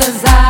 Cause I